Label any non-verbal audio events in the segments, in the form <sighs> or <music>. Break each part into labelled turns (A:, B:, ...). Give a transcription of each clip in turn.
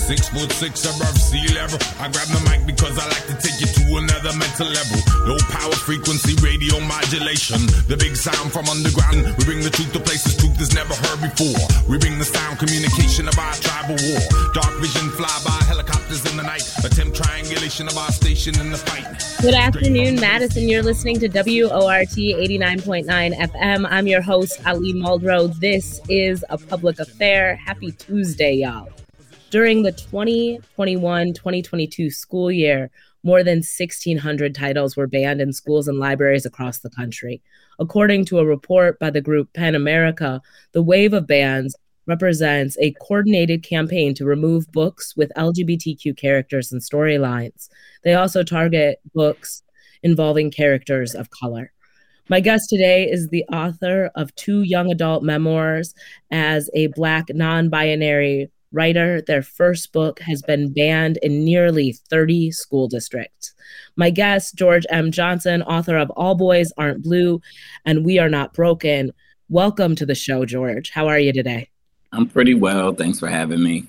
A: Six foot six above sea level. I grab the mic because I like to take you to another mental level. Low power frequency radio modulation. The big sound from underground. We bring the truth to places truth is never heard before. We bring the sound communication of our tribal war. Dark vision fly by helicopters in the night. Attempt triangulation of our station in the fight.
B: Good afternoon, Madison. You're listening to WORT 89.9 FM. I'm your host, Ali Muldrow. This is a public affair. Happy Tuesday, y'all. During the 2021 2022 school year, more than 1,600 titles were banned in schools and libraries across the country. According to a report by the group PEN America, the wave of bans represents a coordinated campaign to remove books with LGBTQ characters and storylines. They also target books involving characters of color. My guest today is the author of two young adult memoirs as a Black non binary writer. Their first book has been banned in nearly 30 school districts. My guest, George M. Johnson, author of All Boys Aren't Blue and We Are Not Broken. Welcome to the show, George. How are you today?
C: I'm pretty well. Thanks for having me.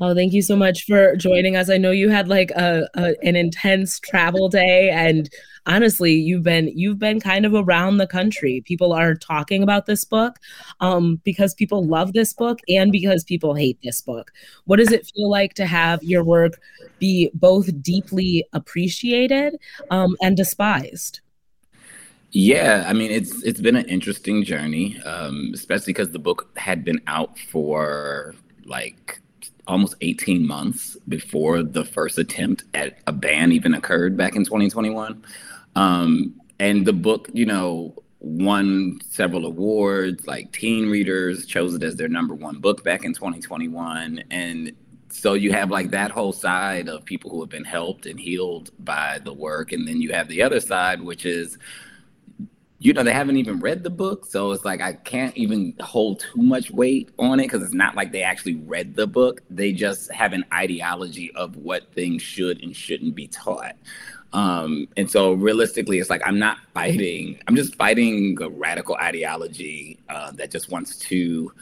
B: Oh, thank you so much for joining us. I know you had like a, a, an intense travel day and honestly, you've been you've been kind of around the country. People are talking about this book um, because people love this book and because people hate this book. What does it feel like to have your work be both deeply appreciated um, and despised?
C: Yeah, I mean it's it's been an interesting journey, um, especially because the book had been out for like almost 18 months before the first attempt at a ban even occurred back in 2021. Um, and the book, you know, won several awards, like teen readers chose it as their number one book back in 2021. And so you have like that whole side of people who have been helped and healed by the work. And then you have the other side, which is you know, they haven't even read the book. So it's like I can't even hold too much weight on it because it's not like they actually read the book. They just have an ideology of what things should and shouldn't be taught. Um, and so realistically, it's like I'm not fighting, I'm just fighting a radical ideology uh, that just wants to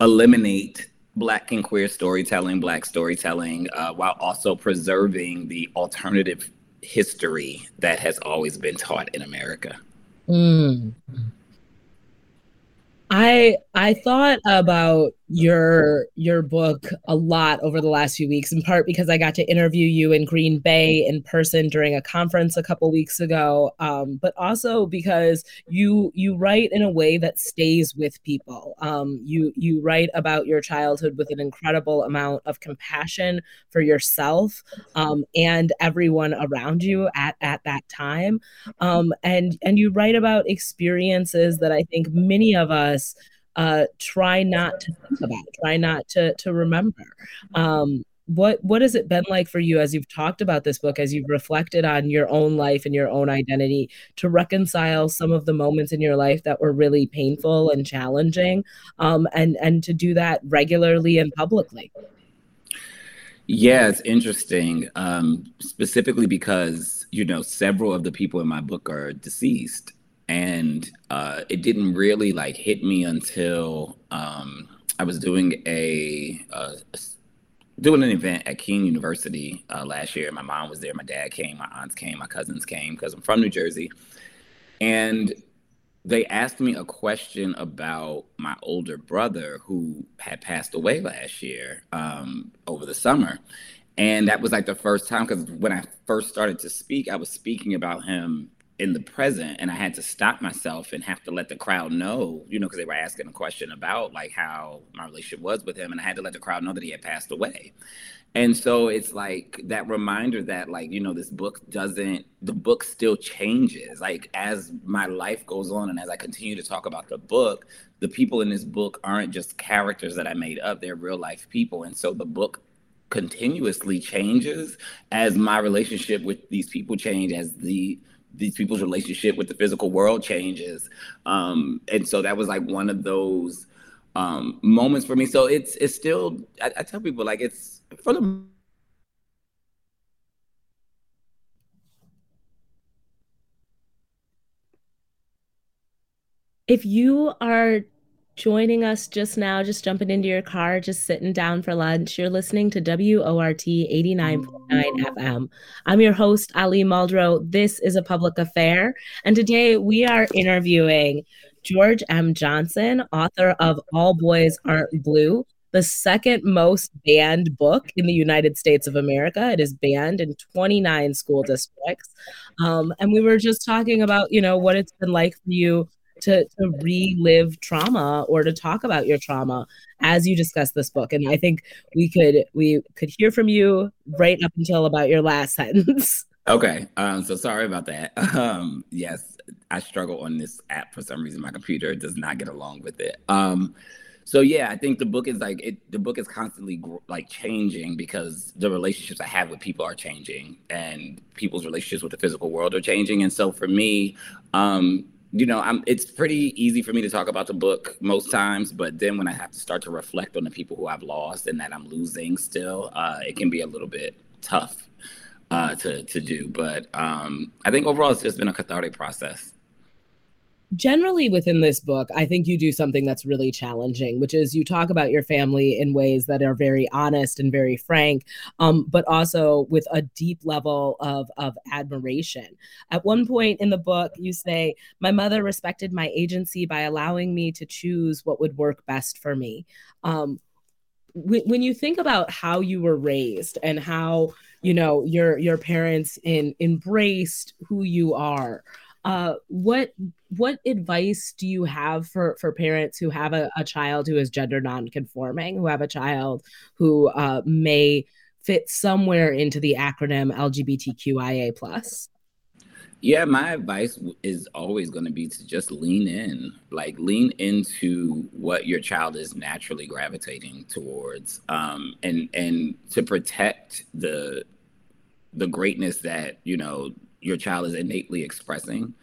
C: eliminate Black and queer storytelling, Black storytelling, uh, while also preserving the alternative history that has always been taught in America. Mm.
B: I I thought about your your book a lot over the last few weeks in part because i got to interview you in green bay in person during a conference a couple weeks ago um, but also because you you write in a way that stays with people. Um, you you write about your childhood with an incredible amount of compassion for yourself um, and everyone around you at at that time. Um, and and you write about experiences that i think many of us uh, try not to think about, try not to to remember. Um, what what has it been like for you as you've talked about this book, as you've reflected on your own life and your own identity, to reconcile some of the moments in your life that were really painful and challenging, um, and and to do that regularly and publicly?
C: Yeah, it's interesting, um, specifically because you know several of the people in my book are deceased, and uh, it didn't really like hit me until um, I was doing a, uh, doing an event at Kean University uh, last year. My mom was there, my dad came, my aunts came, my cousins came because I'm from New Jersey, and they asked me a question about my older brother who had passed away last year um, over the summer. And that was like the first time because when I first started to speak, I was speaking about him in the present and i had to stop myself and have to let the crowd know you know because they were asking a question about like how my relationship was with him and i had to let the crowd know that he had passed away. And so it's like that reminder that like you know this book doesn't the book still changes. Like as my life goes on and as i continue to talk about the book the people in this book aren't just characters that i made up they're real life people. And so the book continuously changes as my relationship with these people change as the these people's relationship with the physical world changes. Um, and so that was like one of those um, moments for me. So it's it's still I, I tell people like it's for the
B: if you are joining us just now, just jumping into your car, just sitting down for lunch, you're listening to WORT 89.9 FM. I'm your host, Ali Muldrow. This is a public affair. And today we are interviewing George M. Johnson, author of All Boys Aren't Blue, the second most banned book in the United States of America. It is banned in 29 school districts. Um, and we were just talking about, you know, what it's been like for you to, to relive trauma or to talk about your trauma as you discuss this book. And I think we could we could hear from you right up until about your last sentence. <laughs>
C: Okay. Um, so sorry about that. <laughs> Um, yes, I struggle on this app for some reason. My computer does not get along with it. Um, so yeah, I think the book is like it. The book is constantly like changing because the relationships I have with people are changing, and people's relationships with the physical world are changing. And so for me, um, you know, I'm, it's pretty easy for me to talk about the book most times, but then when I have to start to reflect on the people who I've lost and that I'm losing still, uh, it can be a little bit tough uh, to to do. But um, I think overall, it's just been a cathartic process
B: generally within this book, I think you do something that's really challenging, which is you talk about your family in ways that are very honest and very frank, um, but also with a deep level of, of admiration. At one point in the book, you say, My mother respected my agency by allowing me to choose what would work best for me. Um, when you think about how you were raised and how you know your your parents in embraced who you are uh, what what advice do you have for for parents who have a, a child who is gender nonconforming, who have a child who uh, may fit somewhere into the acronym LGBTQIA plus?
C: Yeah, my advice is always going to be to just lean in, like lean into what your child is naturally gravitating towards, um, and and to protect the the greatness that you know your child is innately expressing.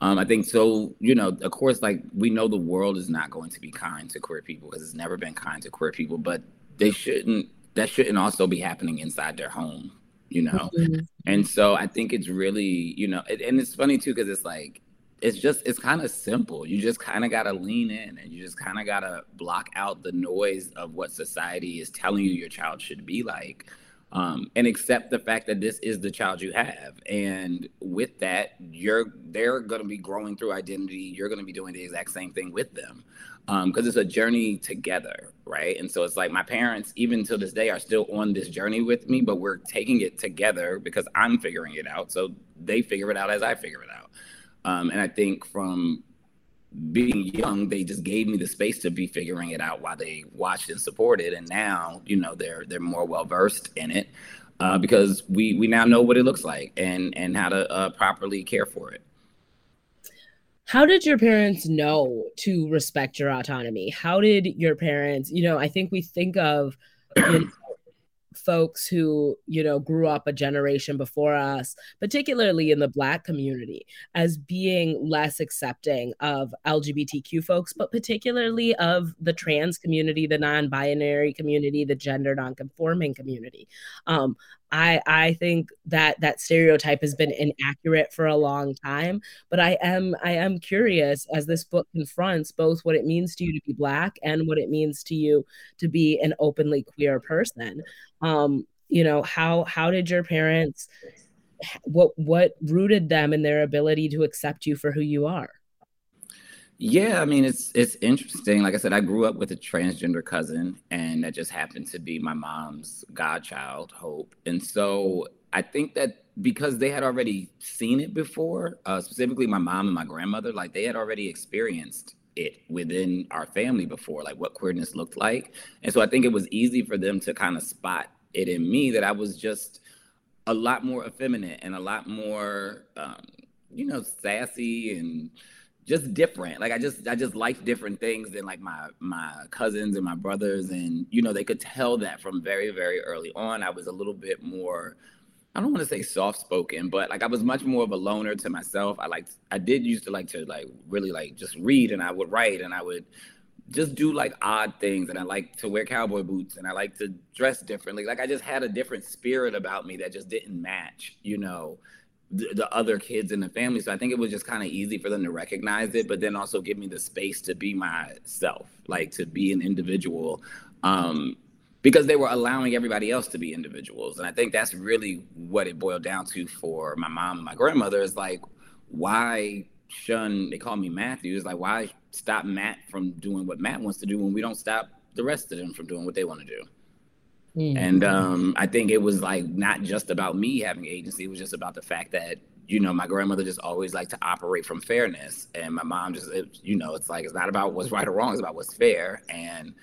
C: Um, I think so. You know, of course, like we know the world is not going to be kind to queer people because it's never been kind to queer people, but they shouldn't. That shouldn't also be happening inside their home. You know, mm-hmm. and so I think it's really, you know, it, and it's funny too because it's like it's just it's kind of simple. You just kind of got to lean in and you just kind of got to block out the noise of what society is telling you your child should be like um, and accept the fact that this is the child you have. And with that, you're they're going to be growing through identity. You're going to be doing the exact same thing with them because um, it's a journey together, right? And so it's like my parents, even to this day, are still on this journey with me, but we're taking it together because I'm figuring it out. So they figure it out as I figure it out. Um, and I think from being young, they just gave me the space to be figuring it out while they watched and supported. And now, you know, they're they're more well versed in it uh, because we we now know what it looks like and and how to uh, properly care for it.
B: How did your parents know to respect your autonomy? How did your parents, you know, I think we think of folks who you know grew up a generation before us particularly in the black community as being less accepting of lgbtq folks but particularly of the trans community the non-binary community the gender non-conforming community. Um, I I think that that stereotype has been inaccurate for a long time, but I am I am curious as this book confronts both what it means to you to be black and what it means to you to be an openly queer person. Um, you know, how how did your parents what what rooted them in their ability to accept you for who you are?
C: Yeah, I mean it's it's interesting. Like I said, I grew up with a transgender cousin, and that just happened to be my mom's godchild, Hope. And so I think that because they had already seen it before, uh, specifically my mom and my grandmother, like they had already experienced it within our family before, like what queerness looked like. And so I think it was easy for them to kind of spot it in me that I was just a lot more effeminate and a lot more, um, you know, sassy and just different. Like I just I just liked different things than like my my cousins and my brothers and you know they could tell that from very very early on I was a little bit more I don't want to say soft spoken, but like I was much more of a loner to myself. I like I did used to like to like really like just read and I would write and I would just do like odd things and I like to wear cowboy boots and I like to dress differently. Like I just had a different spirit about me that just didn't match, you know, the, the other kids in the family. So I think it was just kind of easy for them to recognize it, but then also give me the space to be myself, like to be an individual. Um, because they were allowing everybody else to be individuals. And I think that's really what it boiled down to for my mom and my grandmother is like, why shun, they call me Matthew, is like, why stop Matt from doing what Matt wants to do when we don't stop the rest of them from doing what they want to do? Mm-hmm. And um, I think it was like not just about me having agency, it was just about the fact that you know, my grandmother just always liked to operate from fairness. And my mom just, it, you know, it's like, it's not about what's right or wrong, it's about what's fair. And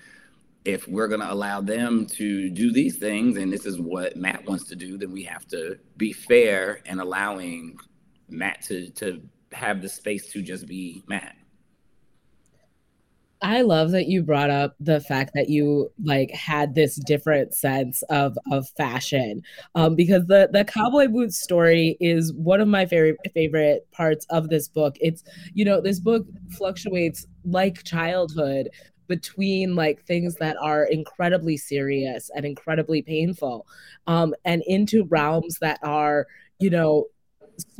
C: if we're going to allow them to do these things and this is what Matt wants to do, then we have to be fair and allowing Matt to to have the space to just be Matt.
B: I love that you brought up the fact that you like had this different sense of of fashion, um, because the the cowboy boots story is one of my favorite favorite parts of this book. It's you know this book fluctuates like childhood between like things that are incredibly serious and incredibly painful um, and into realms that are you know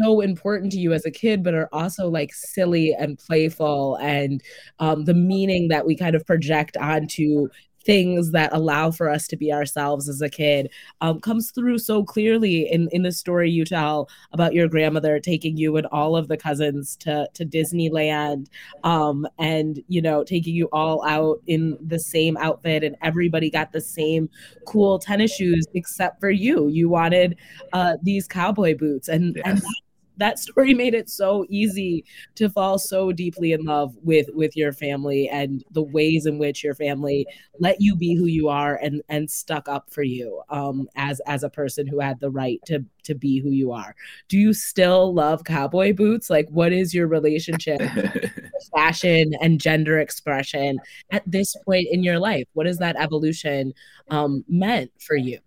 B: so important to you as a kid, but are also like silly and playful, and um, the meaning that we kind of project onto things that allow for us to be ourselves as a kid um, comes through so clearly in, in the story you tell about your grandmother taking you and all of the cousins to, to Disneyland um, and, you know, taking you all out in the same outfit and everybody got the same cool tennis shoes except for you. You wanted uh, these cowboy boots. And, yes. and that story <laughs> made it so easy to fall so deeply in love with with your family and the ways in which your family let you be who you are and and stuck up for you um as as a person who had the right to to be who you are. Do you still love cowboy boots? Like what is your relationship <laughs> fashion and gender expression at this point in your life? What has that evolution um meant for you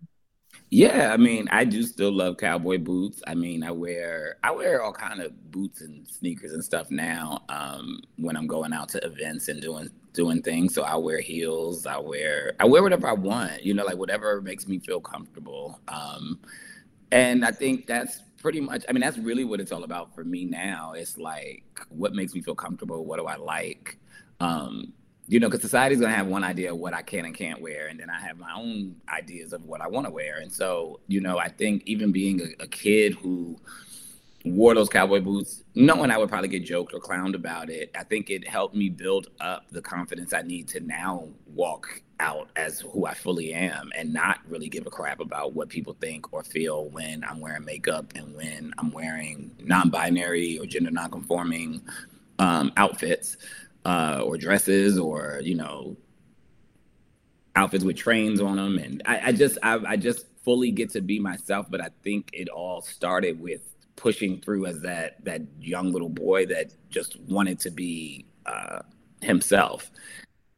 C: yeah, I mean, I do still love cowboy boots. I mean, I wear I wear all kind of boots and sneakers and stuff now um, when I'm going out to events and doing doing things. So I wear heels. I wear I wear whatever I want. You know, like whatever makes me feel comfortable. Um, and I think that's pretty much. I mean, that's really what it's all about for me now. It's like what makes me feel comfortable. What do I like? Um, you know, because society's gonna have one idea of what I can and can't wear, and then I have my own ideas of what I want to wear. And so, you know, I think even being a, a, kid who wore those cowboy boots, knowing I would probably get joked or clowned about it, I think it helped me build up the confidence I need to now walk out as who I fully am and not really give a crap about what people think or feel when I'm wearing makeup and when I'm wearing non-binary or gender non-conforming um, outfits uh, or dresses or you know outfits with trains on them and i, I just I, I, just fully get to be myself but i think it all started with pushing through as that that young little boy that just wanted to be uh, himself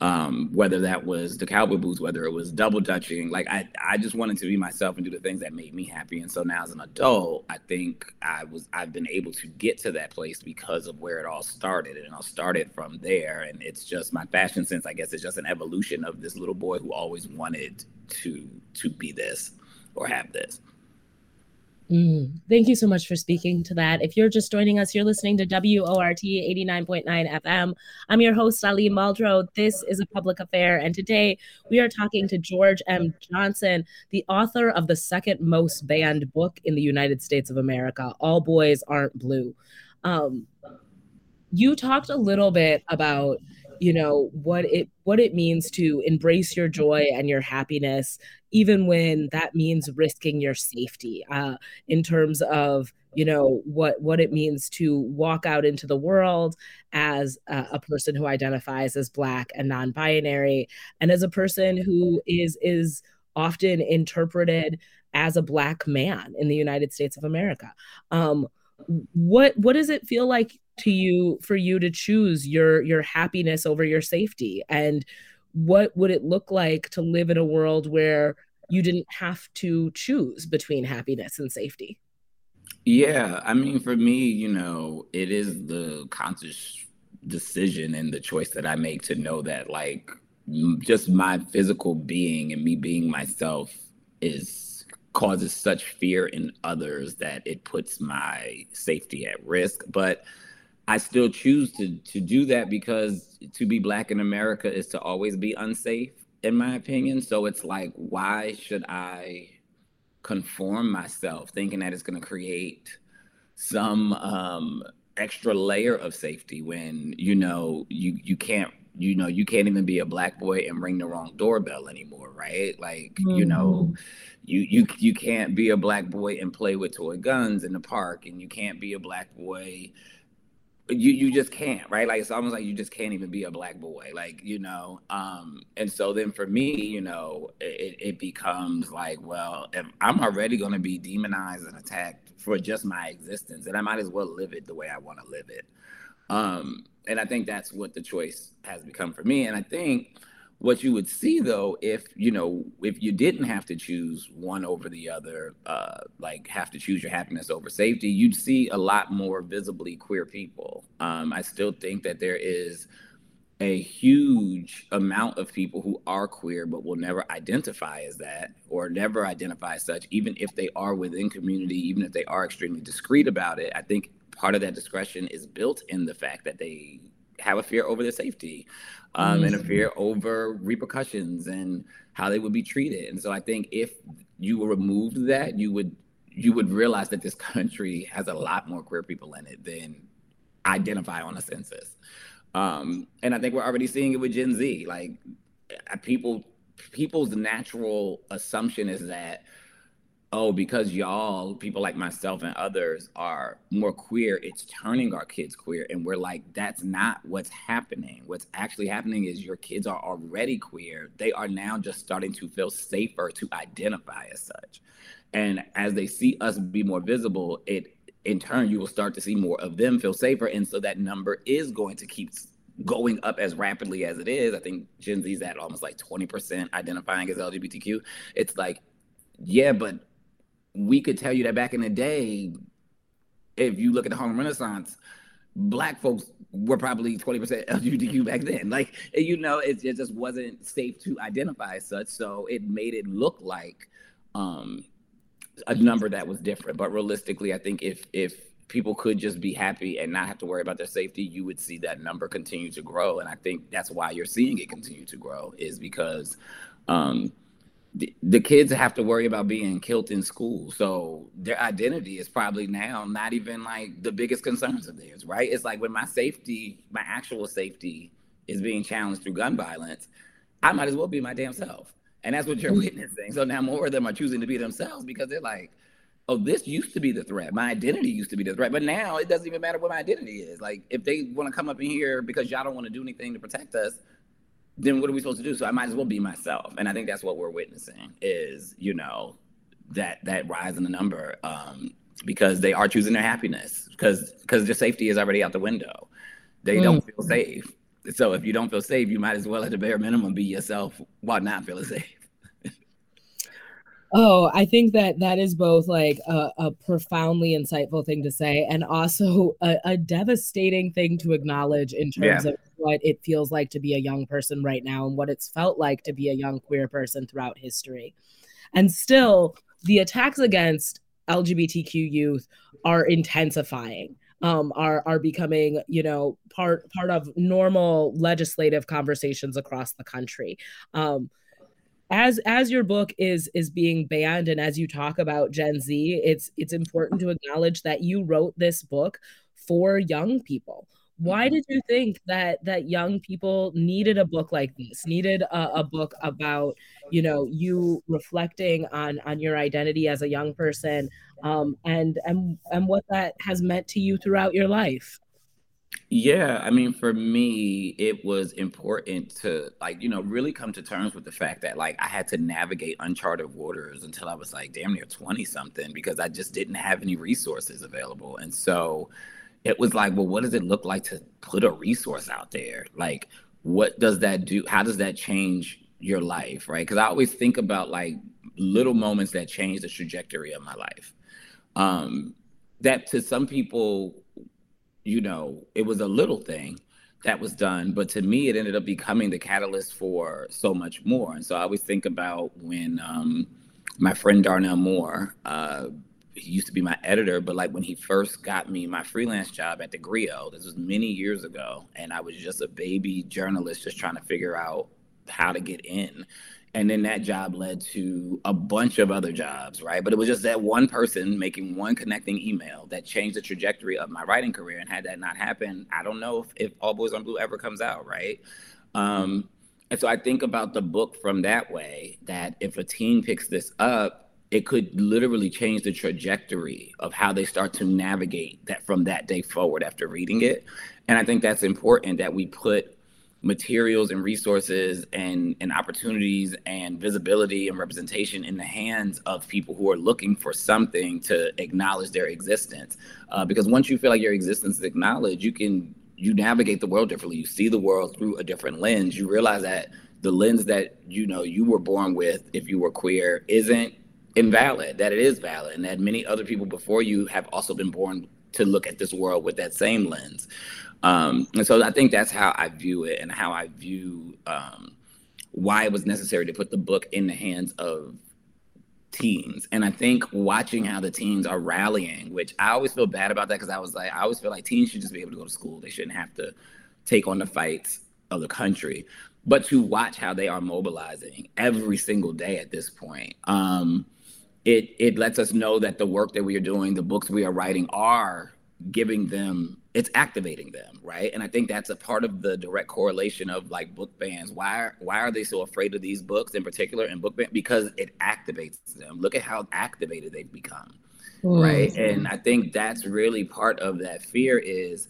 C: um, whether that was the cowboy boots, whether it was double dutching. Like I, I just wanted to be myself and do the things that made me happy. And so now as an adult, I think I was I've been able to get to that place because of where it all started. And I started from there. And it's just my fashion sense, I guess, is just an evolution of this little boy who always wanted to to be this or have this.
B: Mm, thank you so much for speaking to that. If you're just joining us, you're listening to WORT 89.9 FM. I'm your host, Ali Muldrow. This is a public affair, and today we are talking to George M. Johnson, the author of the second most banned book in the United States of America, All Boys Aren't Blue. Um, you talked a little bit about you know what it what it means to embrace your joy and your happiness even when that means risking your safety uh, in terms of you know what what it means to walk out into the world as a, a person who identifies as black and non-binary and as a person who is is often interpreted as a black man in the United States of America. Um, what what does it feel like to you for you to choose your your happiness over your safety and what would it look like to live in a world where you didn't have to choose between happiness and safety.
C: Yeah, I mean, for me, you know, it is the conscious decision and the choice that I make to know that, like, just my physical being and me being myself is causes such fear in others that it puts my safety at risk. But I still choose to to do that because to be black in America is to always be unsafe, in my opinion. So it's like, why should I conform myself thinking that it's going to create some um, extra layer of safety when you know you you can't you know you can't even be a black boy and ring the wrong doorbell anymore right like mm-hmm. you know mm-hmm. you you you can't be a black boy and play with toy guns in the park and you can't be a black boy you you just can't right? Like it's almost like you just can't even be a black boy like you know um and so then for me you know it, it becomes like well if i'm already going to be demonized and attacked for just my existence and i might as well live it the way i want to live it. Um and i think that's what the choice has become for me and i think what you would see though, if you know, if you didn't have to choose one over the other, uh, like have to choose your happiness over safety, you'd see a lot more visibly queer people. Um, I still think that there is a huge amount of people who are queer but will never identify as that or never identify as such even if they are within community even if they are extremely discreet about it i think part of that discretion is built in the fact that they have a fear over their safety um, mm-hmm. and a mm-hmm. fear over repercussions and how they would be treated. And so I think if you were removed that, you would you would realize that this <laughs> country has a lot more queer people in it than identify on a census. Um, and I think we're already seeing it with Gen Z. Like uh, people people's natural assumption is that oh, because y'all, people like myself and others, are more queer, it's turning our kids queer. And we're like, that's not what's happening. What's actually happening is your kids are already queer. They are now just starting to feel safer to identify as such. And as they see us be more visible, it in turn, you will start to see more of them feel safer. And so that number is going to keep going up as rapidly as it is. I think Gen Z's at almost like 20% identifying as LGBTQ. It's like, yeah, but we could tell you that back in the day, if you look at the Harlem Renaissance, black folks were probably 20% LGBTQ <laughs> back then. Like, you know, it, it, just wasn't safe to identify as such. So it made it look like um, a number that was different. But realistically, I think if if people could just be happy and not have to worry about their safety, you would see that number continue to grow. And I think that's why you're seeing it continue to grow, is because um, the, kids have to worry about being killed in school. So their identity is probably now not even like the biggest concerns of theirs, right? It's like when my safety, my actual safety is being challenged through gun violence, I might as well be my damn self. And that's what you're <laughs> witnessing. So now more of them are choosing to be themselves because they're like, oh, this used to be the threat. My identity used to be the threat. But now it doesn't even matter what my identity is. Like if they want to come up in here because y'all don't want to do anything to protect us, then what are we supposed to do? So I might as well be myself. And I think that's what we're witnessing is, you know, that that rise in the number um, because they are choosing their happiness because because their safety is already out the window. They mm. don't feel safe. So if you don't feel safe, you might as well at the bare minimum be yourself while not feeling safe. <laughs>
B: Oh, I think that that is both like a, a profoundly insightful thing to say and also a, a devastating thing to acknowledge in terms yeah. of what it feels like to be a young person right now and what it's felt like to be a young queer person throughout history. And still, the attacks against LGBTQ youth are intensifying. Um, are are becoming you know part part of normal legislative conversations across the country. Um, as as your book is is being banned and as you talk about Gen Z, it's it's important to acknowledge that you wrote this book for young people. Why mm-hmm. did you think that that young people needed a book like this? Needed a, a book about you know you reflecting on on your identity as a young person, um, and and and what that has meant to you throughout your life.
C: Yeah, I mean, for me, it was important to like, you know, really come to terms with the fact that like I had to navigate uncharted waters until I was like damn near 20 something because I just didn't have any resources available. And so it was like, well, what does it look like to put a resource out there? Like, what does that do? How does that change your life? Right. Cause I always think about like little moments that change the trajectory of my life. Um, that to some people, you know, it was a little thing that was done, but to me, it ended up becoming the catalyst for so much more. And so I always think about when um, my friend Darnell Moore, uh, he used to be my editor, but like when he first got me my freelance job at the Grio, this was many years ago, and I was just a baby journalist just trying to figure out how to get in. And then that job led to a bunch of other jobs, right? But it was just that one person making one connecting email that changed the trajectory of my writing career. And had that not happened, I don't know if, if All Boys Aren't Blue ever comes out, right? Um, and so I think about the book from that way that if a teen picks this up, it could literally change the trajectory of how they start to navigate that from that day forward after reading it. And I think that's important that we put materials and resources and, and opportunities and visibility and representation in the hands of people who are looking for something to acknowledge their existence. Uh, because once you feel like your existence is acknowledged, you can you navigate the world differently. You see the world through a different lens. You realize that the lens that you know you were born with, if you were queer, isn't invalid, that it is valid, and that many other people before you have also been born to look at this world with that same lens. Um, and so I think that's how I view it and how I view um, why it was necessary to put the book in the hands of teens. And I think watching how the teens are rallying, which I always feel bad about that because I was like, I always feel like teens should just be able to go to school. They shouldn't have to take on the fights of the country. But to watch how they are mobilizing every single day at this point, um, it it lets us know that the work that we are doing, the books we are writing, are giving them it's activating them right? And i think that's a part of the direct correlation of like book bans. Why are, why are they so afraid of these books in particular in book ban because it activates them. Look at how activated they've become mm. right? And i think that's really part of that fear is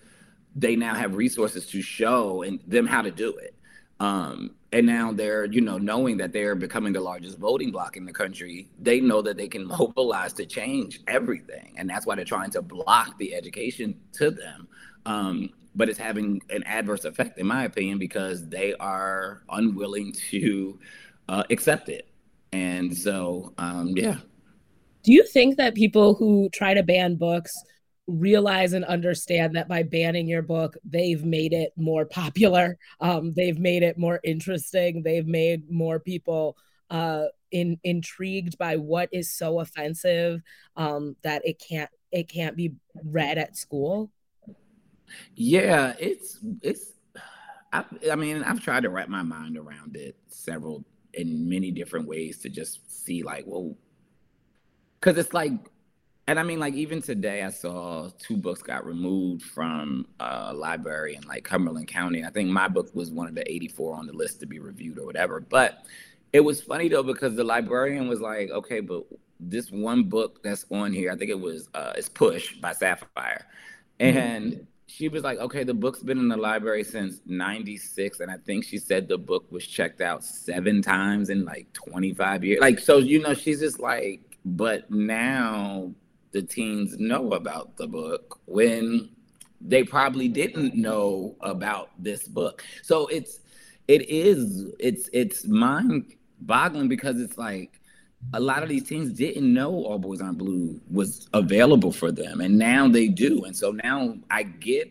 C: they now have resources to show and them how to do it um, and now they're, you know, knowing that they're becoming the largest voting bloc in the country, they know that they can mobilize to change everything. And that's why they're trying to block the education to them. Um, but it's having an adverse effect, in my opinion, because they are unwilling to uh, accept it. And so, um, yeah.
B: Do you think that people who try to ban books realize and understand that by banning your book, they've made it more popular. Um, they've made it more interesting. They've made more people uh, in, intrigued by what is so offensive um, that it can't it can't be read at school.
C: Yeah, it's it's. I, I mean, I've tried to wrap my mind around it several in many different ways to just see like, well, because it's like and I mean, like even today, I saw two books got removed from a library in like Cumberland County. I think my book was one of the 84 on the list to be reviewed or whatever. But it was funny though because the librarian was like, "Okay, but this one book that's on here, I think it was uh, it's Push by Sapphire," mm-hmm. and mm-hmm. she was like, "Okay, the book's been in the library since '96, and I think she said the book was checked out seven times in like 25 years. Like, so you know, she's just like." But now the teens know about the book when they probably didn't know about this book. So it's it is it's it's mind boggling because it's like a lot of these teens didn't know All Boys Aren't Blue was available for them, and now they do. And so now I get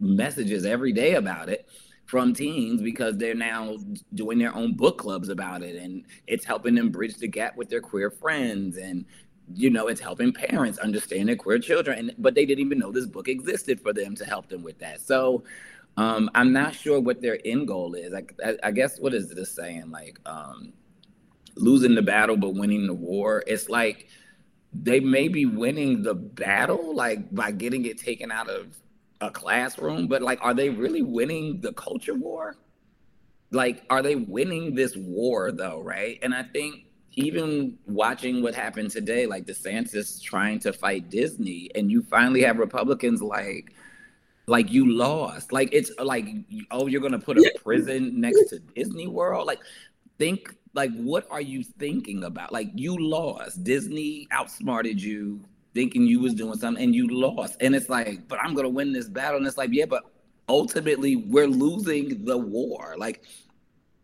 C: messages every day about it from teens because they're now doing their own book clubs about it, and it's helping them bridge the gap with their queer friends and you know it's helping parents understand their queer children but they didn't even know this book existed for them to help them with that. So um, i'm not sure what their end goal is. I, I, I guess what is this saying? Like um, losing the battle but winning the war. It's like they may be winning the battle like by getting it taken out of a classroom but like are they really winning the culture war? Like are they winning this war though right? And i think even watching what happened today, like DeSantis trying to fight Disney, and you finally have Republicans like, like you lost. Like it's like, oh, you're gonna put a prison next to Disney World. Like, think like what are you thinking about? Like you lost. Disney outsmarted you, thinking you was doing something, and you lost. And it's like, but I'm gonna win this battle. And it's like, yeah, but ultimately we're losing the war. Like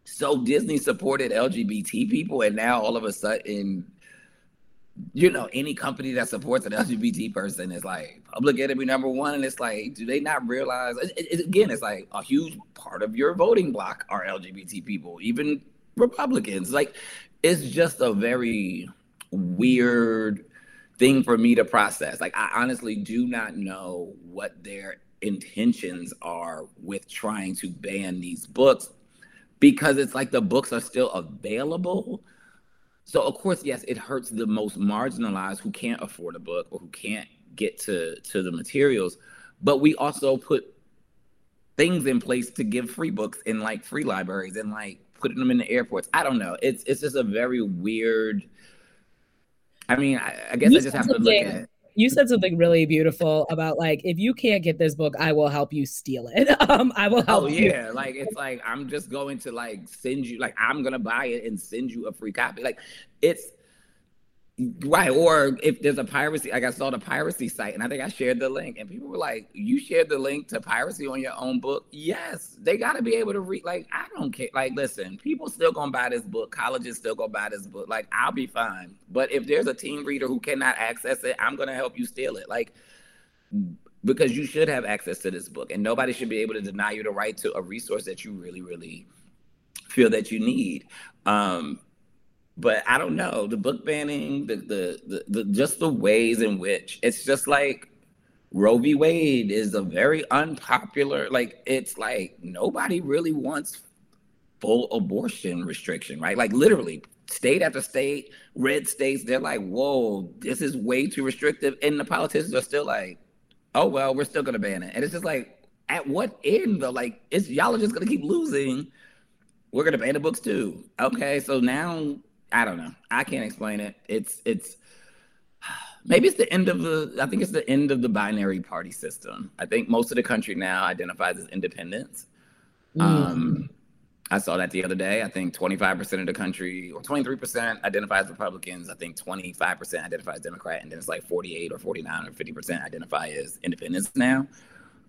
C: so Disney supported LGBT people, and now all of a sudden, you know, any company that supports an LGBT person is like public enemy number one. And it's like, do they not realize? It, it, again, it's like a huge part of your voting bloc are LGBT people, even Republicans. Like, it's just a very weird thing for me to process. Like, I honestly do not know what their intentions are with trying to ban these books because it's like the books are still available. So of course, yes, it hurts the most marginalized who can't afford a book or who can't get to to the materials. But we also put things in place to give free books in like free libraries and like putting them in the airports. I don't know. It's it's just a very weird. I mean, I, I guess you I just have to look at
B: you said something really beautiful about like if you can't get this book i will help you steal it <laughs> um i will help
C: oh yeah you. like it's like i'm just going to like send you like i'm gonna buy it and send you a free copy like it's Right. Or if there's a piracy, like I saw the piracy site and I think I shared the link and people were like, You shared the link to piracy on your own book? Yes. They gotta be able to read. Like, I don't care. Like, listen, people still gonna buy this book. Colleges still gonna buy this book. Like, I'll be fine. But if there's a teen reader who cannot access it, I'm gonna help you steal it. Like because you should have access to this book and nobody should be able to deny you the right to a resource that you really, really feel that you need. Um, but I don't know the book banning, the, the the the, just the ways in which it's just like Roe v. Wade is a very unpopular. Like it's like nobody really wants full abortion restriction, right? Like literally, state after state, red states, they're like, "Whoa, this is way too restrictive," and the politicians are still like, "Oh well, we're still gonna ban it," and it's just like, at what end though? Like, it's y'all are just gonna keep losing. We're gonna ban the books too. Okay, so now I don't know. I can't explain it. It's it's <sighs> maybe it's the end of the I think it's the end of the binary party system. I think most of the country now identifies as independents. Mm. Um I saw that the other day. I think 25% of the country or 23% identifies Republicans. I think 25% identifies Democrat. And then it's like 48 or 49 or 50% identify as independents now.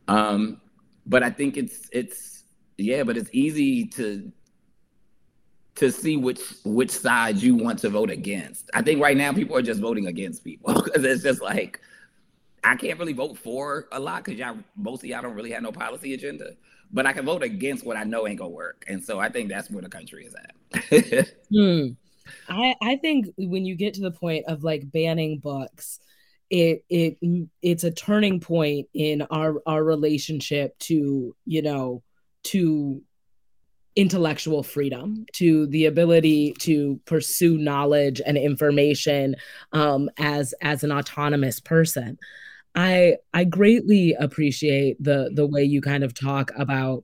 C: Um, but I think it's, it's, yeah, but it's easy to to see which which side you want to vote against. I think right now people are just voting against people <laughs> because it's just like I can't really vote for a lot because y'all most of y'all don't really have no policy agenda. But I can vote against what I know ain't gonna work, and so I think that's where the country is
B: at. <laughs> hmm. I I think when you get to the point of like banning books, it it it's a turning point in our our relationship to you know to intellectual freedom, to the ability to pursue knowledge and information um, as as an autonomous person. I I greatly appreciate the the way you kind of talk about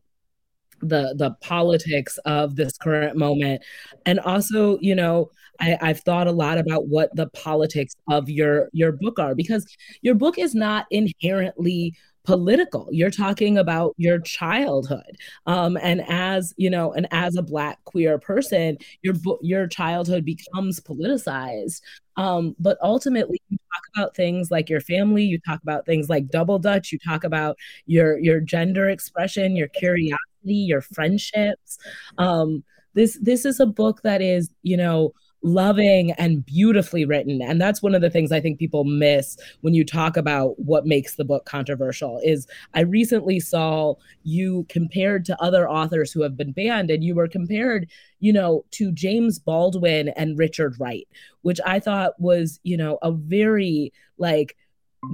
B: the the politics of this current moment and also you know I, i've thought a lot about what the politics of your your book are because your book is not inherently political. You're talking about your childhood. Um, and as you know and as a black queer person your your childhood becomes politicized. Um, but ultimately you talk about things like your family you talk about things like double dutch you talk about your your gender expression your curiosity your friendships. Um, this this is a book that is you know loving and beautifully written. And that's one of the things i think people miss when you talk about what makes the book controversial is i recently saw you compared to other authors who have been banned and you were compared you know to james baldwin and richard wright which i thought was you know a very like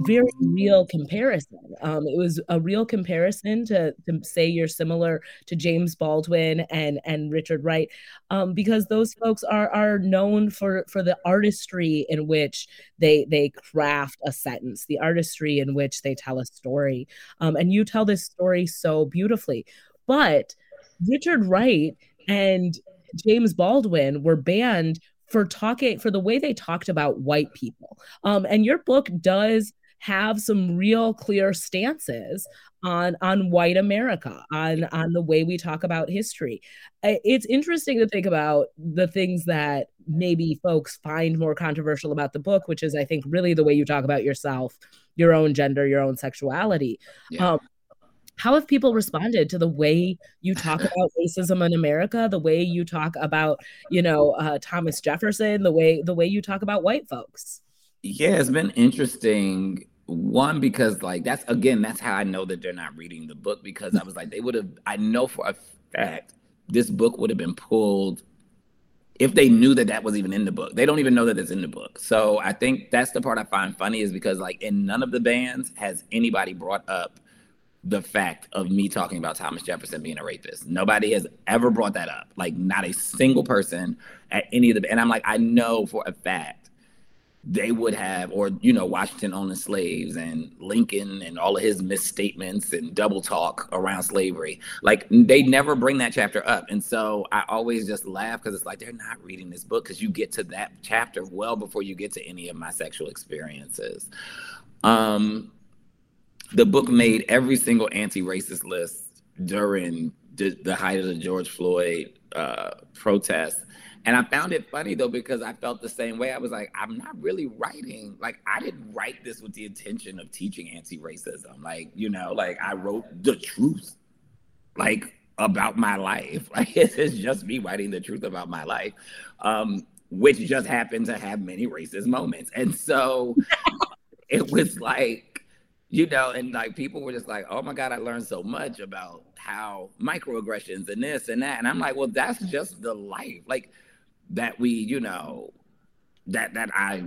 B: very real comparison. Um, it was a real comparison to, to say you're similar to James Baldwin and and Richard Wright, um, because those folks are are known for for the artistry in which they they craft a sentence, the artistry in which they tell a story, um, and you tell this story so beautifully. But Richard Wright and James Baldwin were banned for talking for the way they talked about white people. Um, and your book does have some real clear stances on on white America, on on the way we talk about history. It's interesting to think about the things that maybe folks find more controversial about the book, which is I think really the way you talk about yourself, your own gender, your own sexuality. Yeah. Um, how have people responded to the way you talk <laughs> about racism in America, the way you talk about, you know, uh, Thomas Jefferson, the way the way you talk about white folks?
C: Yeah, it's been interesting. One because like that's again that's how I know that they're not reading the book because I was like they would have I know for a fact this book would have been pulled if they knew that that was even in the book. They don't even know that it's in the book. So I think that's the part I find funny is because like in none of the bands has anybody brought up the fact of me talking about Thomas Jefferson being a rapist. Nobody has ever brought that up. Like not a single person at any of the and I'm like, I know for a fact they would have, or you know, Washington owning slaves and Lincoln and all of his misstatements and double talk around slavery. Like they never bring that chapter up. And so I always just laugh because it's like they're not reading this book because you get to that chapter well before you get to any of my sexual experiences. Um the book made every single anti-racist list during the, the height of the George Floyd uh, protest. And I found it funny though because I felt the same way. I was like, I'm not really writing. Like, I didn't write this with the intention of teaching anti-racism. Like, you know, like I wrote the truth, like about my life. <laughs> Like, it's just me writing the truth about my life, um, which just happened to have many racist moments. And so <laughs> it was like you know, and like people were just like, oh my God, I learned so much about how microaggressions and this and that. And I'm like, well, that's just the life. Like that we, you know, that that I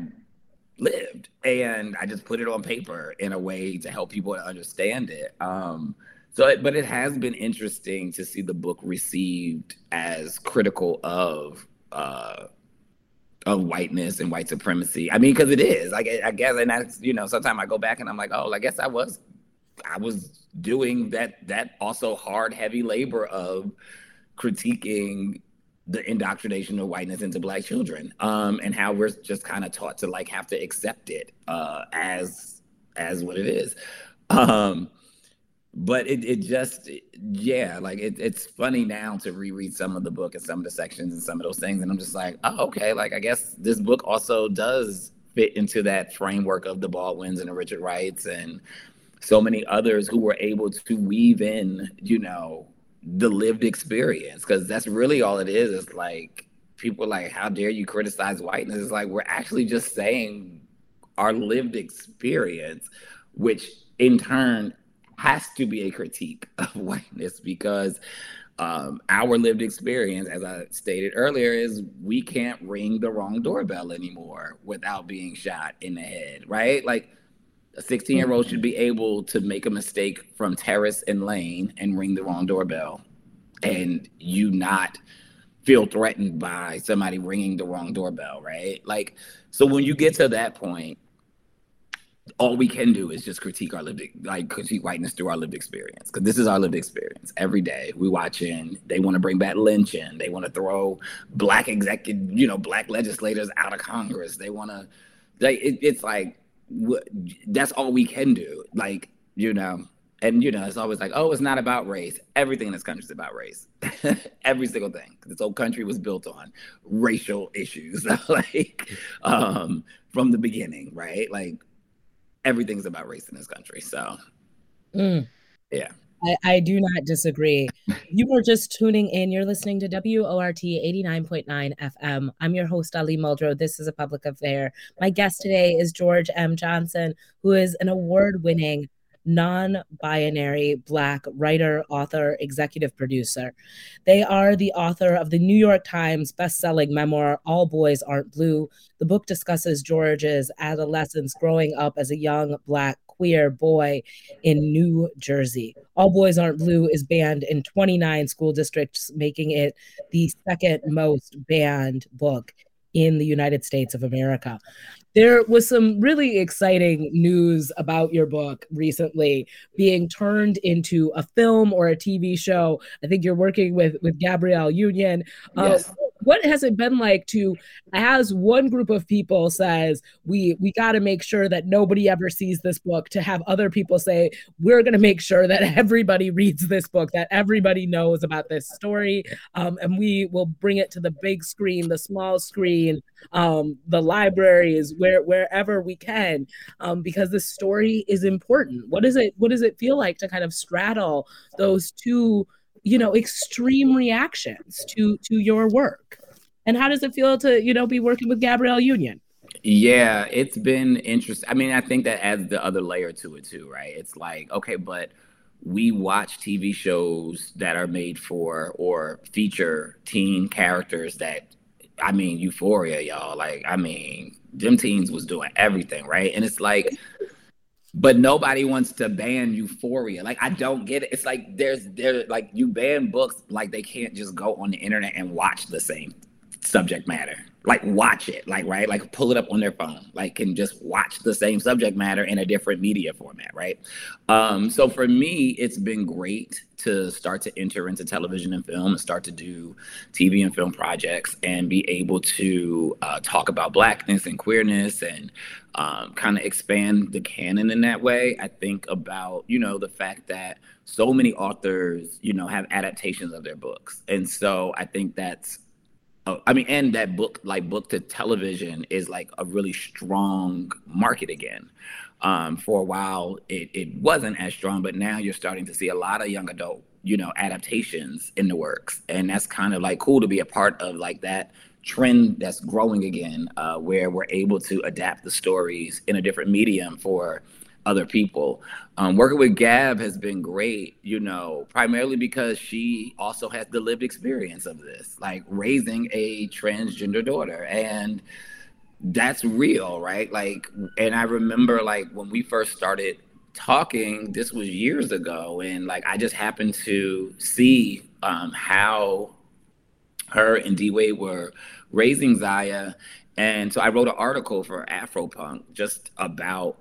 C: lived. And I just put it on paper in a way to help people to understand it. Um, so it, but it has been interesting to see the book received as critical of uh of whiteness and white supremacy. I mean, because it is. Like I guess, and that's you know, sometimes I go back and I'm like, oh, I guess I was, I was doing that that also hard, heavy labor of critiquing the indoctrination of whiteness into black children, um, and how we're just kind of taught to like have to accept it uh, as as what it is. Um, but it, it just yeah like it, it's funny now to reread some of the book and some of the sections and some of those things and i'm just like oh okay like i guess this book also does fit into that framework of the baldwins and the richard wrights and so many others who were able to weave in you know the lived experience because that's really all it is it's like people like how dare you criticize whiteness it's like we're actually just saying our lived experience which in turn has to be a critique <laughs> of whiteness because um, our lived experience, as I stated earlier, is we can't ring the wrong doorbell anymore without being shot in the head, right? Like a 16 year old should be able to make a mistake from Terrace and Lane and ring the wrong doorbell. And you not feel threatened by somebody ringing the wrong doorbell, right? Like, so when you get to that point, all we can do is just critique our lived like critique whiteness through our lived experience. Because this is our lived experience. Every day we watching they want to bring back lynching. They want to throw black executive you know black legislators out of congress. They want to like it, it's like that's all we can do like you know and you know it's always like oh it's not about race everything in this country is about race <laughs> every single thing this whole country was built on racial issues <laughs> like um from the beginning right like everything's about race in this country. So, mm. yeah.
B: I, I, do not disagree. you were just tuning in. You're listening to WORT 89.9 FM. I'm your host, Ali Muldrow. This is a public affair. My guest today is George M. Johnson, who is an award winning non binary Black writer, author, executive producer. They are the author of the New York Times best-selling memoir, All Boys Aren't Blue. The book discusses George's adolescence growing up as a young Black queer boy in New Jersey. All Boys Aren't Blue is banned in 29 school districts, making it the second most banned book in the United States of America. There was some really exciting news about your book recently being turned into a film or a TV show. I think you're working with with Gabrielle Union. Uh, yes. What has it been like to as one group of people says we we got to make sure that nobody ever sees this book to have other people say we're going to make sure that everybody reads this book that everybody knows about this story um, and we will bring it to the big screen the small screen um, the libraries where wherever we can um, because the story is important. What is it what does it feel like to kind of straddle those two you know extreme reactions to to your work? And how does it feel to you know be working with gabrielle union?
C: Yeah it's been interesting i mean i think that adds the other layer to it too right? It's like okay but we watch tv shows that are made for or feature teen characters that i mean euphoria y'all. Like i mean them teens was doing everything right? And it's like but nobody wants to ban euphoria. Like i don't get it. It's like there's there like you ban books like they can't just go on the internet and watch the same subject matter like watch it like right? Like pull it up on their phone like can just watch the same subject matter in a different media format right? Um so for me it's been great to start to enter into television and film and start to do tv and film projects and be able to uh, talk about blackness and queerness and um, kind of expand the canon in that way. I think about you know the fact that so many authors you know have adaptations of their books. And so i think that's I mean, and that book, like book to television, is like a really strong market again. Um, for a while, it, it wasn't as strong, but now you're starting to see a lot of young adult, you know, adaptations in the works, and that's kind of like cool to be a part of, like that trend that's growing again, uh, where we're able to adapt the stories in a different medium for other people. Um, working with Gab has been great, you know, primarily because she also has the lived experience of this, like raising a transgender daughter. And that's real, right? Like, and I remember like when we first started talking, this was years ago, and like I just happened to see um, how her and D Wade were raising Zaya. And so I wrote an article for Afropunk just about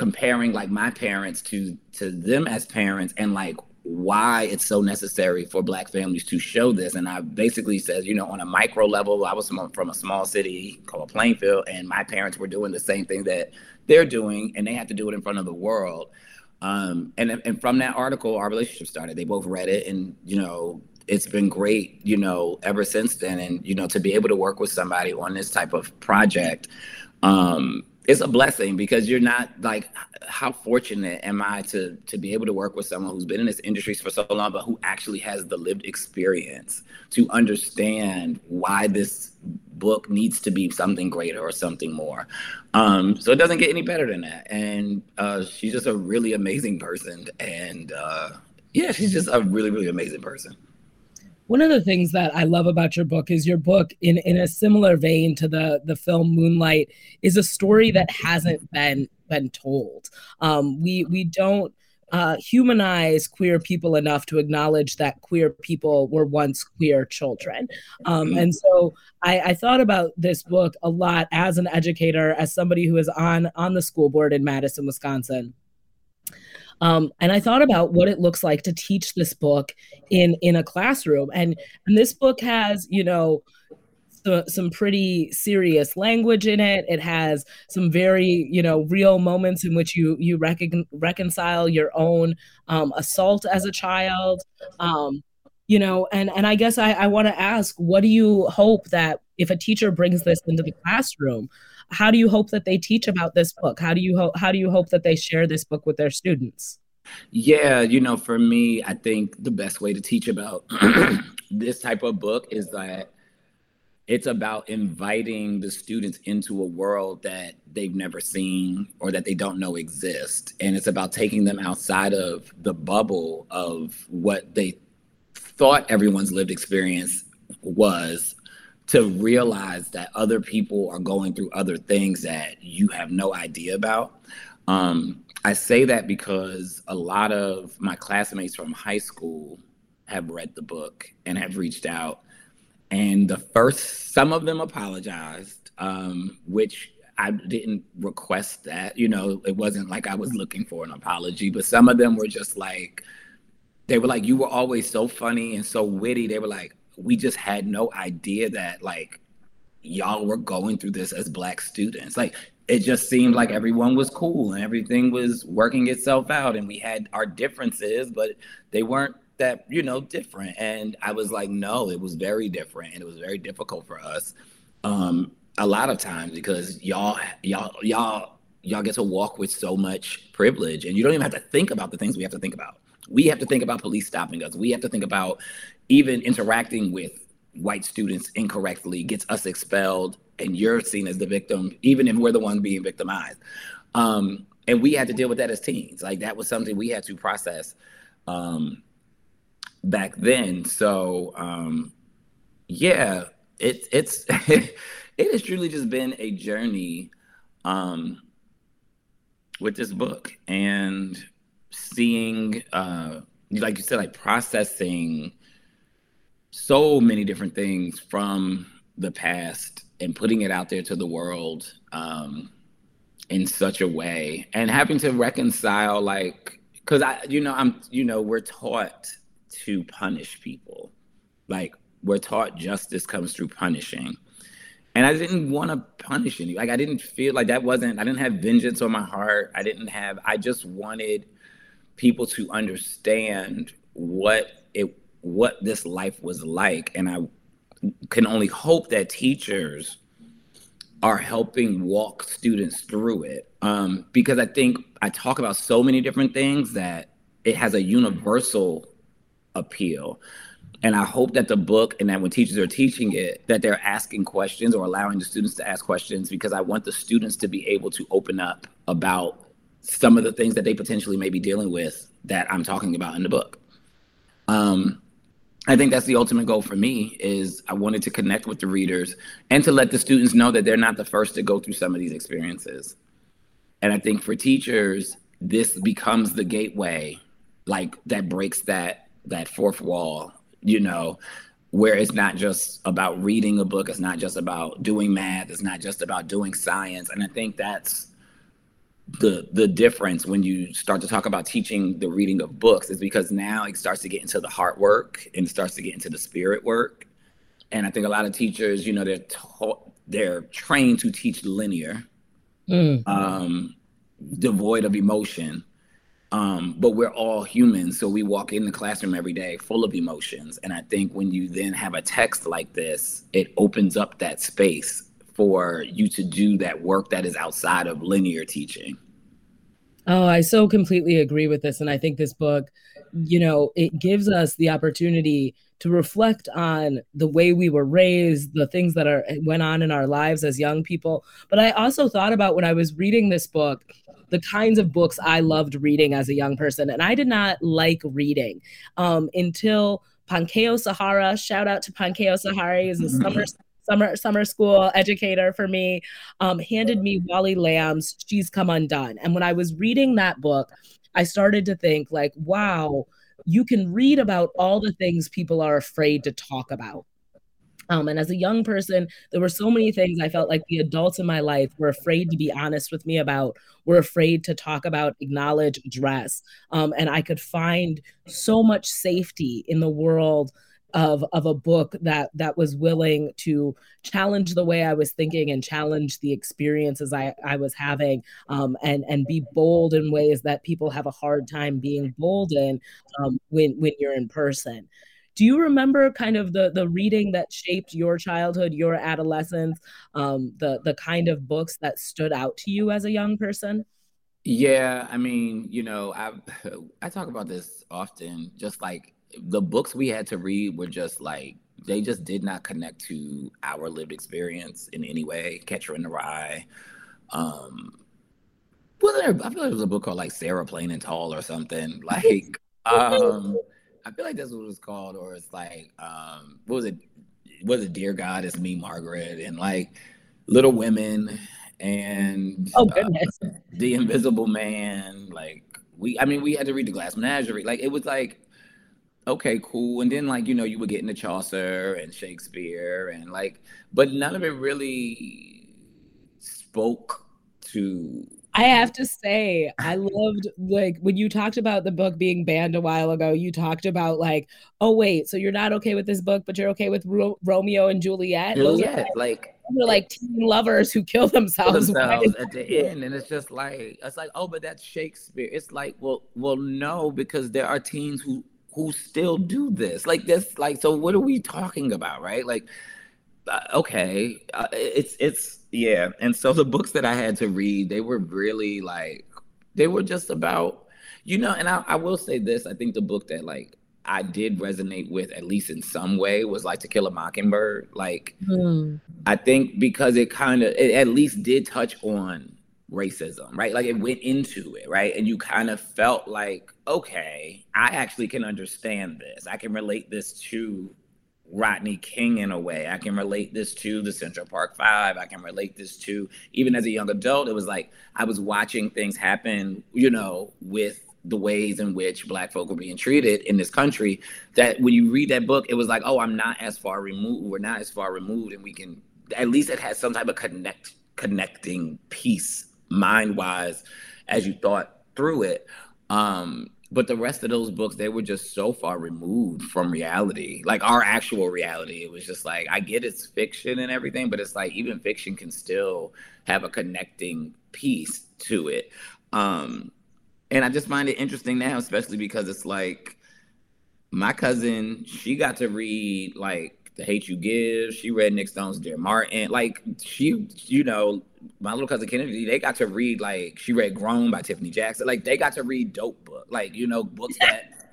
C: comparing like my parents to to them as parents and like why it's so necessary for black families to show this. And i basically said you know on a micro level i was from, a small city called plainfield and my parents were doing the same thing that they're doing and they had to do it in front of the world. Um, and, and from that article our relationship started. They both read it and you know it's been great you know ever since then. And you know to be able to work with somebody on this type of project um, it's a blessing because you're not like how fortunate am I to to be able to work with someone who's been in this industry for so long, but who actually has the lived experience to understand why this book needs to be something greater or something more. Um, so it doesn't get any better than that. And uh, she's just a really amazing person, and uh, yeah, she's just a really really amazing person
B: one of the things that I love about your book is your book, in in a similar vein to the the film Moonlight, is a story that hasn't been been told. Um, we we don't uh, humanize queer people enough to acknowledge that queer people were once queer children. Um, mm-hmm. and so I, I, thought about this book a lot as an educator, as somebody who is on on the school board in Madison, Wisconsin. Um, and I thought about what it looks like to teach this book in in a classroom. And and this book has, you know, so, some pretty serious language in it. It has some very, you know, real moments in which you you recon- reconcile your own um, assault as a child. Um, you know, and and I guess I, I want to ask, what do you hope that if a teacher brings this into the classroom, how do you hope that they teach about this book? How do you hope how do you hope that they share this book with their students?
C: Yeah, you know, for me, I think the best way to teach about <clears throat> this type of book is that it's about inviting the students into a world that they've never seen or that they don't know exist. And it's about taking them outside of the bubble of what they thought everyone's lived experience was to realize that other people are going through other things that you have no idea about. Um, I say that because a lot of my classmates from high school have read the book and have reached out. And the first, some of them apologized, um, which I didn't request that. You know, it wasn't like I was looking for an apology, but some of them were just like, they were like, you were always so funny and so witty. They were like, we just had no idea that like y'all were going through this as black students. Like it just seemed like everyone was cool and everything was working itself out and we had our differences, but they weren't that, you know, different. And I was like, no, it was very different and it was very difficult for us. Um, a lot of times because y'all y'all y'all y'all get to walk with so much privilege and you don't even have to think about the things we have to think about. We have to think about police stopping us. We have to think about even interacting with white students incorrectly gets us expelled and you're seen as the victim even if we're the ones being victimized. Um, and we had to deal with that as teens. Like that was something we had to process um, back then. So um, yeah it, it's <laughs> it has truly just been a journey um, with this book. And seeing uh, like you said like processing so many different things from the past and putting it out there to the world um, in such a way and having to reconcile like because i you know i'm you know we're taught to punish people. Like we're taught justice comes through punishing. And i didn't want to punish any like i didn't feel like that wasn't i didn't have vengeance on my heart. I didn't have i just wanted people to understand what it what this life was like. And I can only hope that teachers are helping walk students through it. Um, because I think I talk about so many different things that it has a universal appeal. And I hope that the book and that when teachers are teaching it, that they're asking questions or allowing the students to ask questions because I want the students to be able to open up about some of the things that they potentially may be dealing with that I'm talking about in the book. Um, I think that's the ultimate goal for me is I wanted to connect with the readers and to let the students know that they're not the first to go through some of these experiences. And I think for teachers, this becomes the gateway, like that breaks that that fourth wall, you know, where it's not just about reading a book, it's not just about doing math, it's not just about doing science. And I think that's the the difference when you start to talk about teaching the reading of books is because now it starts to get into the heart work and starts to get into the spirit work. And i think a lot of teachers you know they're taught they're trained to teach linear mm. um, devoid of emotion. Um, but we're all humans so we walk in the classroom every day full of emotions. And i think when you then have a text like this it opens up that space for you to do that work that is outside of linear teaching.
B: Oh, I so completely agree with this. And I think this book, you know, it gives us the opportunity to reflect on the way we were raised, the things that are went on in our lives as young people. But I also thought about when I was reading this book, the kinds of books I loved reading as a young person. And I did not like reading um, until Pankeo Sahara. Shout out to Pankeo Sahara, is a <laughs> summer summer summer school educator for me, um, handed me Wally Lamb's "She's Come Undone," and when I was reading that book, I started to think like, wow, you can read about all the things people are afraid to talk about. Um, and as a young person, there were so many things I felt like the adults in my life were afraid to be honest with me about, were afraid to talk about, acknowledge, address. Um, and I could find so much safety in the world of of a book that that was willing to challenge the way I was thinking and challenge the experiences I, I was having um, and and be bold in ways that people have a hard time being bold in um, when when you're in person. Do you remember kind of the the reading that shaped your childhood, your adolescence, um, the the kind of books that stood out to you as a young person?
C: Yeah, I mean, you know, I <sighs> I talk about this often. Just like the books we had to read were just like they just did not connect to our lived experience in any way. Catcher in the Rye. Um, wasn't there? I feel like there was a book called like Sarah Plain and Tall or something. Like, um, I feel like that's what it was called, or it's like, um, what was it? Was it Dear God, It's Me, Margaret, and like Little Women and
B: oh goodness,
C: uh, The Invisible Man. Like we, I mean, we had to read the Glass Menagerie. Like it was like okay, cool. And then like, you know, you would get into Chaucer and Shakespeare and like, but none of it really spoke to
B: I have to say, I loved like when you talked about the book being banned a while ago. You talked about like, oh wait, so you're not okay with this book, but you're okay with Ro- Romeo and Juliet.
C: Juliet, like
B: they're like teen lovers who kill themselves, <laughs>
C: themselves at the end, and it's just like it's like, oh, but that's Shakespeare. It's like, well, well, no, because there are teens who who still do this. Like this, like so. What are we talking about, right? Like, uh, okay, uh, it's it's yeah. And so the books that I had to read, they were really like they were just about you know. And I, I will say this: I think the book that like I did resonate with, at least in some way, was like To Kill a Mockingbird. Like, mm. I think because it kind of, it at least did touch on racism, right? Like it went into it, right? And you kind of felt like, okay, I actually can understand this. I can relate this to Rodney King in a way. I can relate this to the Central Park Five. I can relate this to, even as a young adult, it was like I was watching things happen, you know, with the ways in which black folk were being treated in this country that when you read that book it was like oh i'm not as far removed we're not as far removed and we can at least it has some type of connect connecting piece mind wise as you thought through it. Um but the rest of those books they were just so far removed from reality. Like our actual reality it was just like i get it's fiction and everything but it's like even fiction can still have a connecting piece to it. Um and I just find it interesting now, especially because it's like my cousin, she got to read like The Hate You Give. She read Nic Stone's Dear Martin. Like she, you know, my little cousin Kennedy, they got to read like she read Grown by Tiffany Jackson. Like they got to read dope book, like you know, books that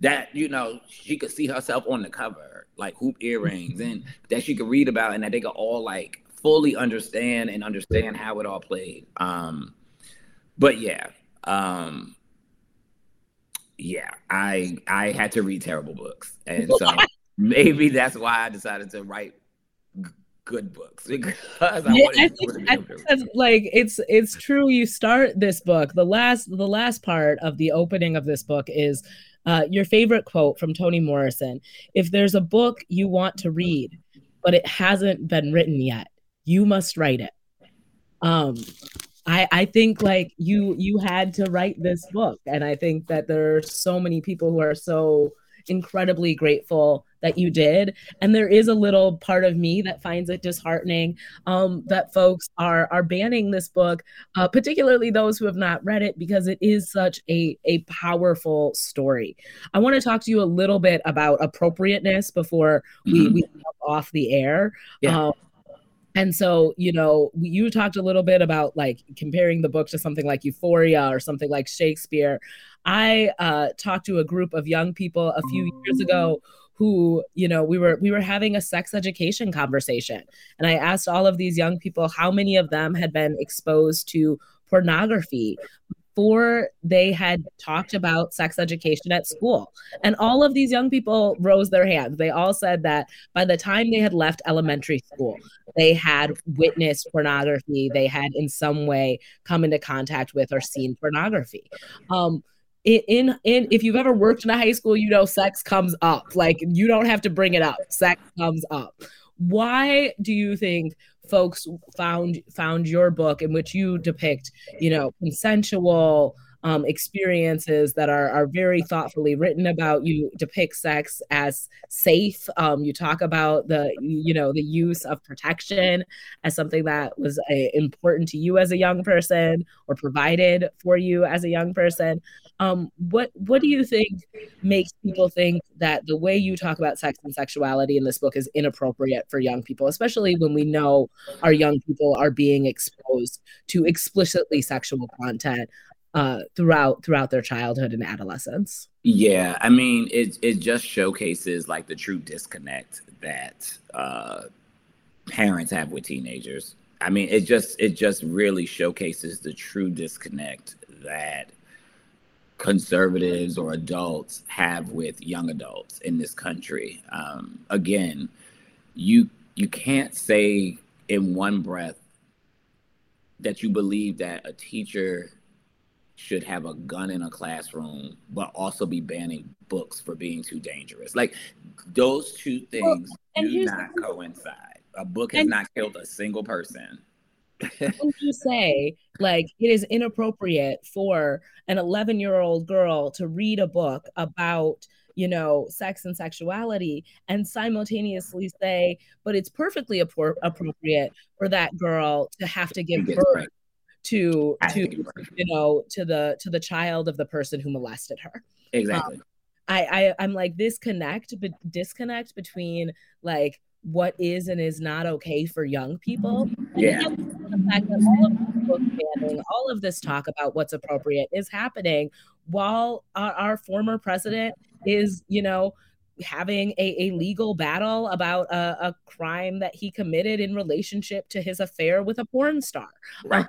C: that you know she could see herself on the cover, like hoop earrings, and that she could read about, and that they could all like fully understand and understand how it all played. Um, but yeah, um, yeah, I I had to read terrible books, and so <laughs> maybe that's why I decided to write g- good books <laughs> because I,
B: yeah, I think, I think like it's it's true. You start this book. The last the last part of the opening of this book is uh, your favorite quote from Toni Morrison. If there's a book you want to read, but it hasn't been written yet, you must write it. Um, I, I think like you you had to write this book and i think that there are so many people who are so incredibly grateful that you did and there is a little part of me that finds it disheartening um, that folks are are banning this book uh, particularly those who have not read it because it is such a a powerful story i want to talk to you a little bit about appropriateness before we mm-hmm. we off the air yeah. Um, and so, you know, you talked a little bit about like comparing the book to something like Euphoria or something like Shakespeare. I uh, talked to a group of young people a few years ago who you know we were we were having a sex education conversation and i asked all of these young people how many of them had been exposed to pornography before they had talked about sex education at school. And all of these young people rose their hands. They all said that by the time they had left elementary school, they had witnessed pornography, they had in some way come into contact with or seen pornography. Um, in in if you've ever worked in a high school, you know sex comes up. Like you don't have to bring it up. Sex comes up. Why do you think folks found found your book in which you depict, you know, consensual um, experiences that are, are very thoughtfully written about. You depict sex as safe. Um, you talk about the you know the use of protection as something that was a, important to you as a young person or provided for you as a young person. Um, what what do you think makes people think that the way you talk about sex and sexuality in this book is inappropriate for young people, especially when we know our young people are being exposed to explicitly sexual content uh, throughout throughout their childhood and adolescence.
C: Yeah, I mean, it it just showcases like the true disconnect that uh, parents have with teenagers. I mean, it just it just really showcases the true disconnect that conservatives or adults have with young adults in this country. Um, again, you you can't say in one breath that you believe that a teacher should have a gun in a classroom, but also be banning books for being too dangerous. Like those two things well, do not coincide. A book has not killed a single person.
B: you say like it is inappropriate for an 11 year old girl to read a book about you know sex and sexuality and simultaneously say but it's perfectly appropriate for that girl to have to give birth to to you know to the to the child of the person who molested her
C: exactly um,
B: I, I i'm like this connect but disconnect between like what is and is not okay for young people.
C: Yeah.
B: the fact that all of banning, all of this talk about what's appropriate is happening while our, our former president is, you know, having a, a legal battle about a, a, crime that he committed in relationship to his affair with a porn star.
C: Right.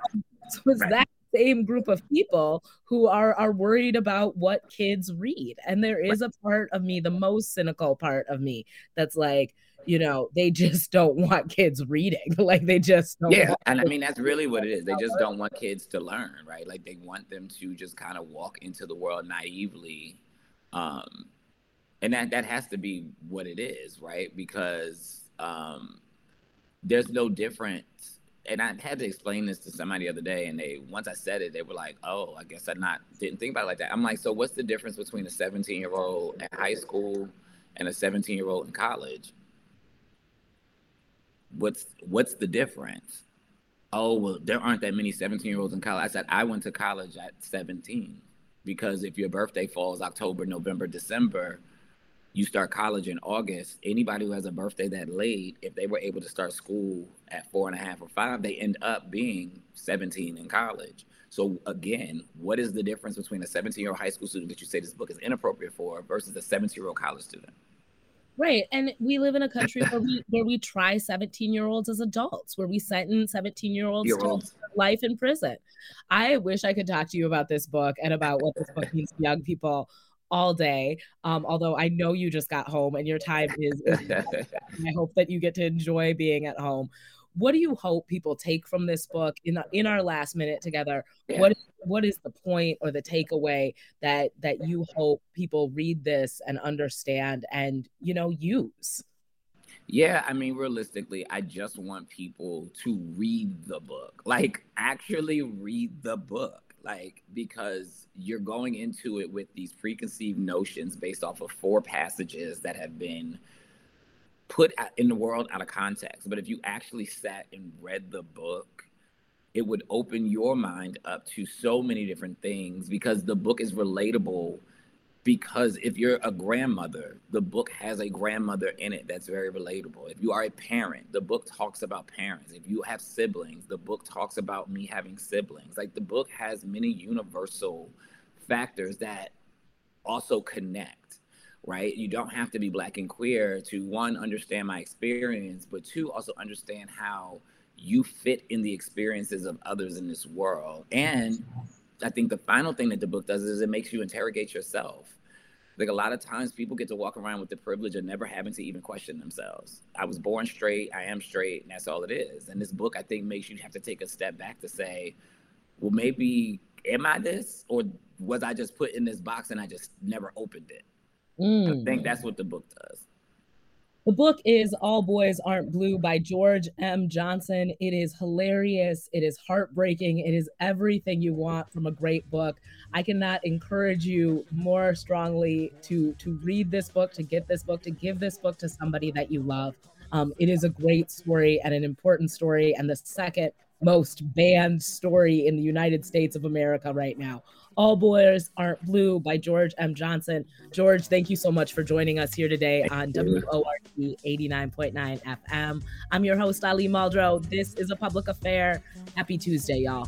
B: so it's right. that same group of people who are are worried about what kids read. And there is a part of me, the most cynical part of me, that's like, you know, they just don't want kids reading. <laughs> like they just don't
C: yeah. And I mean, that's really what it is. They just don't want kids to learn, right? Like they want them to just kind of walk into the world naively. Um, and that that has to be what it is, right? Because um, there's no difference. And I had to explain this to somebody the other day, and they once I said it, they were like, "Oh, I guess I not didn't think about it like that." I'm like, "So what's the difference between a 17 year old at high school and a 17 year old in college?" what's what's the difference? Oh, well, there aren't that many 17 year olds in college. I said, I went to college at 17 because if your birthday falls October, November, December, you start college in August. Anybody who has a birthday that late, if they were able to start school at four and a half or five, they end up being 17 in college. So again, what is the difference between a 17 year old high school student that you say this book is inappropriate for versus a 17 year old college student?
B: Right. And we live in a country where we where we try 17 year olds as adults, where we sentence 17 year olds to life in prison. I wish I could talk to you about this book and about what this book means to young people all day. Um, although I know you just got home and your time is, <laughs> I hope that you get to enjoy being at home. What do you hope people take from this book in the, in our last minute together? Yeah. What what is the point or the takeaway that that you hope people read this and understand and you know use?
C: Yeah, I mean, realistically, I just want people to read the book. Like, actually read the book. Like, because you're going into it with these preconceived notions based off of four passages that have been put in the world out of context. But if you actually sat and read the book, it would open your mind up to so many different things because the book is relatable. Because if you're a grandmother, the book has a grandmother in it that's very relatable. If you are a parent, the book talks about parents. If you have siblings, the book talks about me having siblings. Like the book has many universal factors that also connect right? You don't have to be black and queer to one, understand my experience, but two, also understand how you fit in the experiences of others in this world. And I think the final thing that the book does is it makes you interrogate yourself. Like a lot of times people get to walk around with the privilege of never having to even question themselves. I was born straight, I am straight, and that's all it is. And this book, I think, makes you have to take a step back to say, well, maybe am I this? Or was I just put in this box and I just never opened it? Mm. I think that's what the book does.
B: The book is All Boys Aren't Blue by George M. Johnson. It is hilarious. It is heartbreaking. It is everything you want from a great book. I cannot encourage you more strongly to to read this book, to get this book, to give this book to somebody that you love. Um, it is a great story and an important story, and the second most banned story in the United States of America right now. All Boys Aren't Blue by George M. Johnson. George, thank you so much for joining us here today on WORT 89.9 FM. I'm your host, Ali Muldrow. This is a public affair. Happy Tuesday, y'all.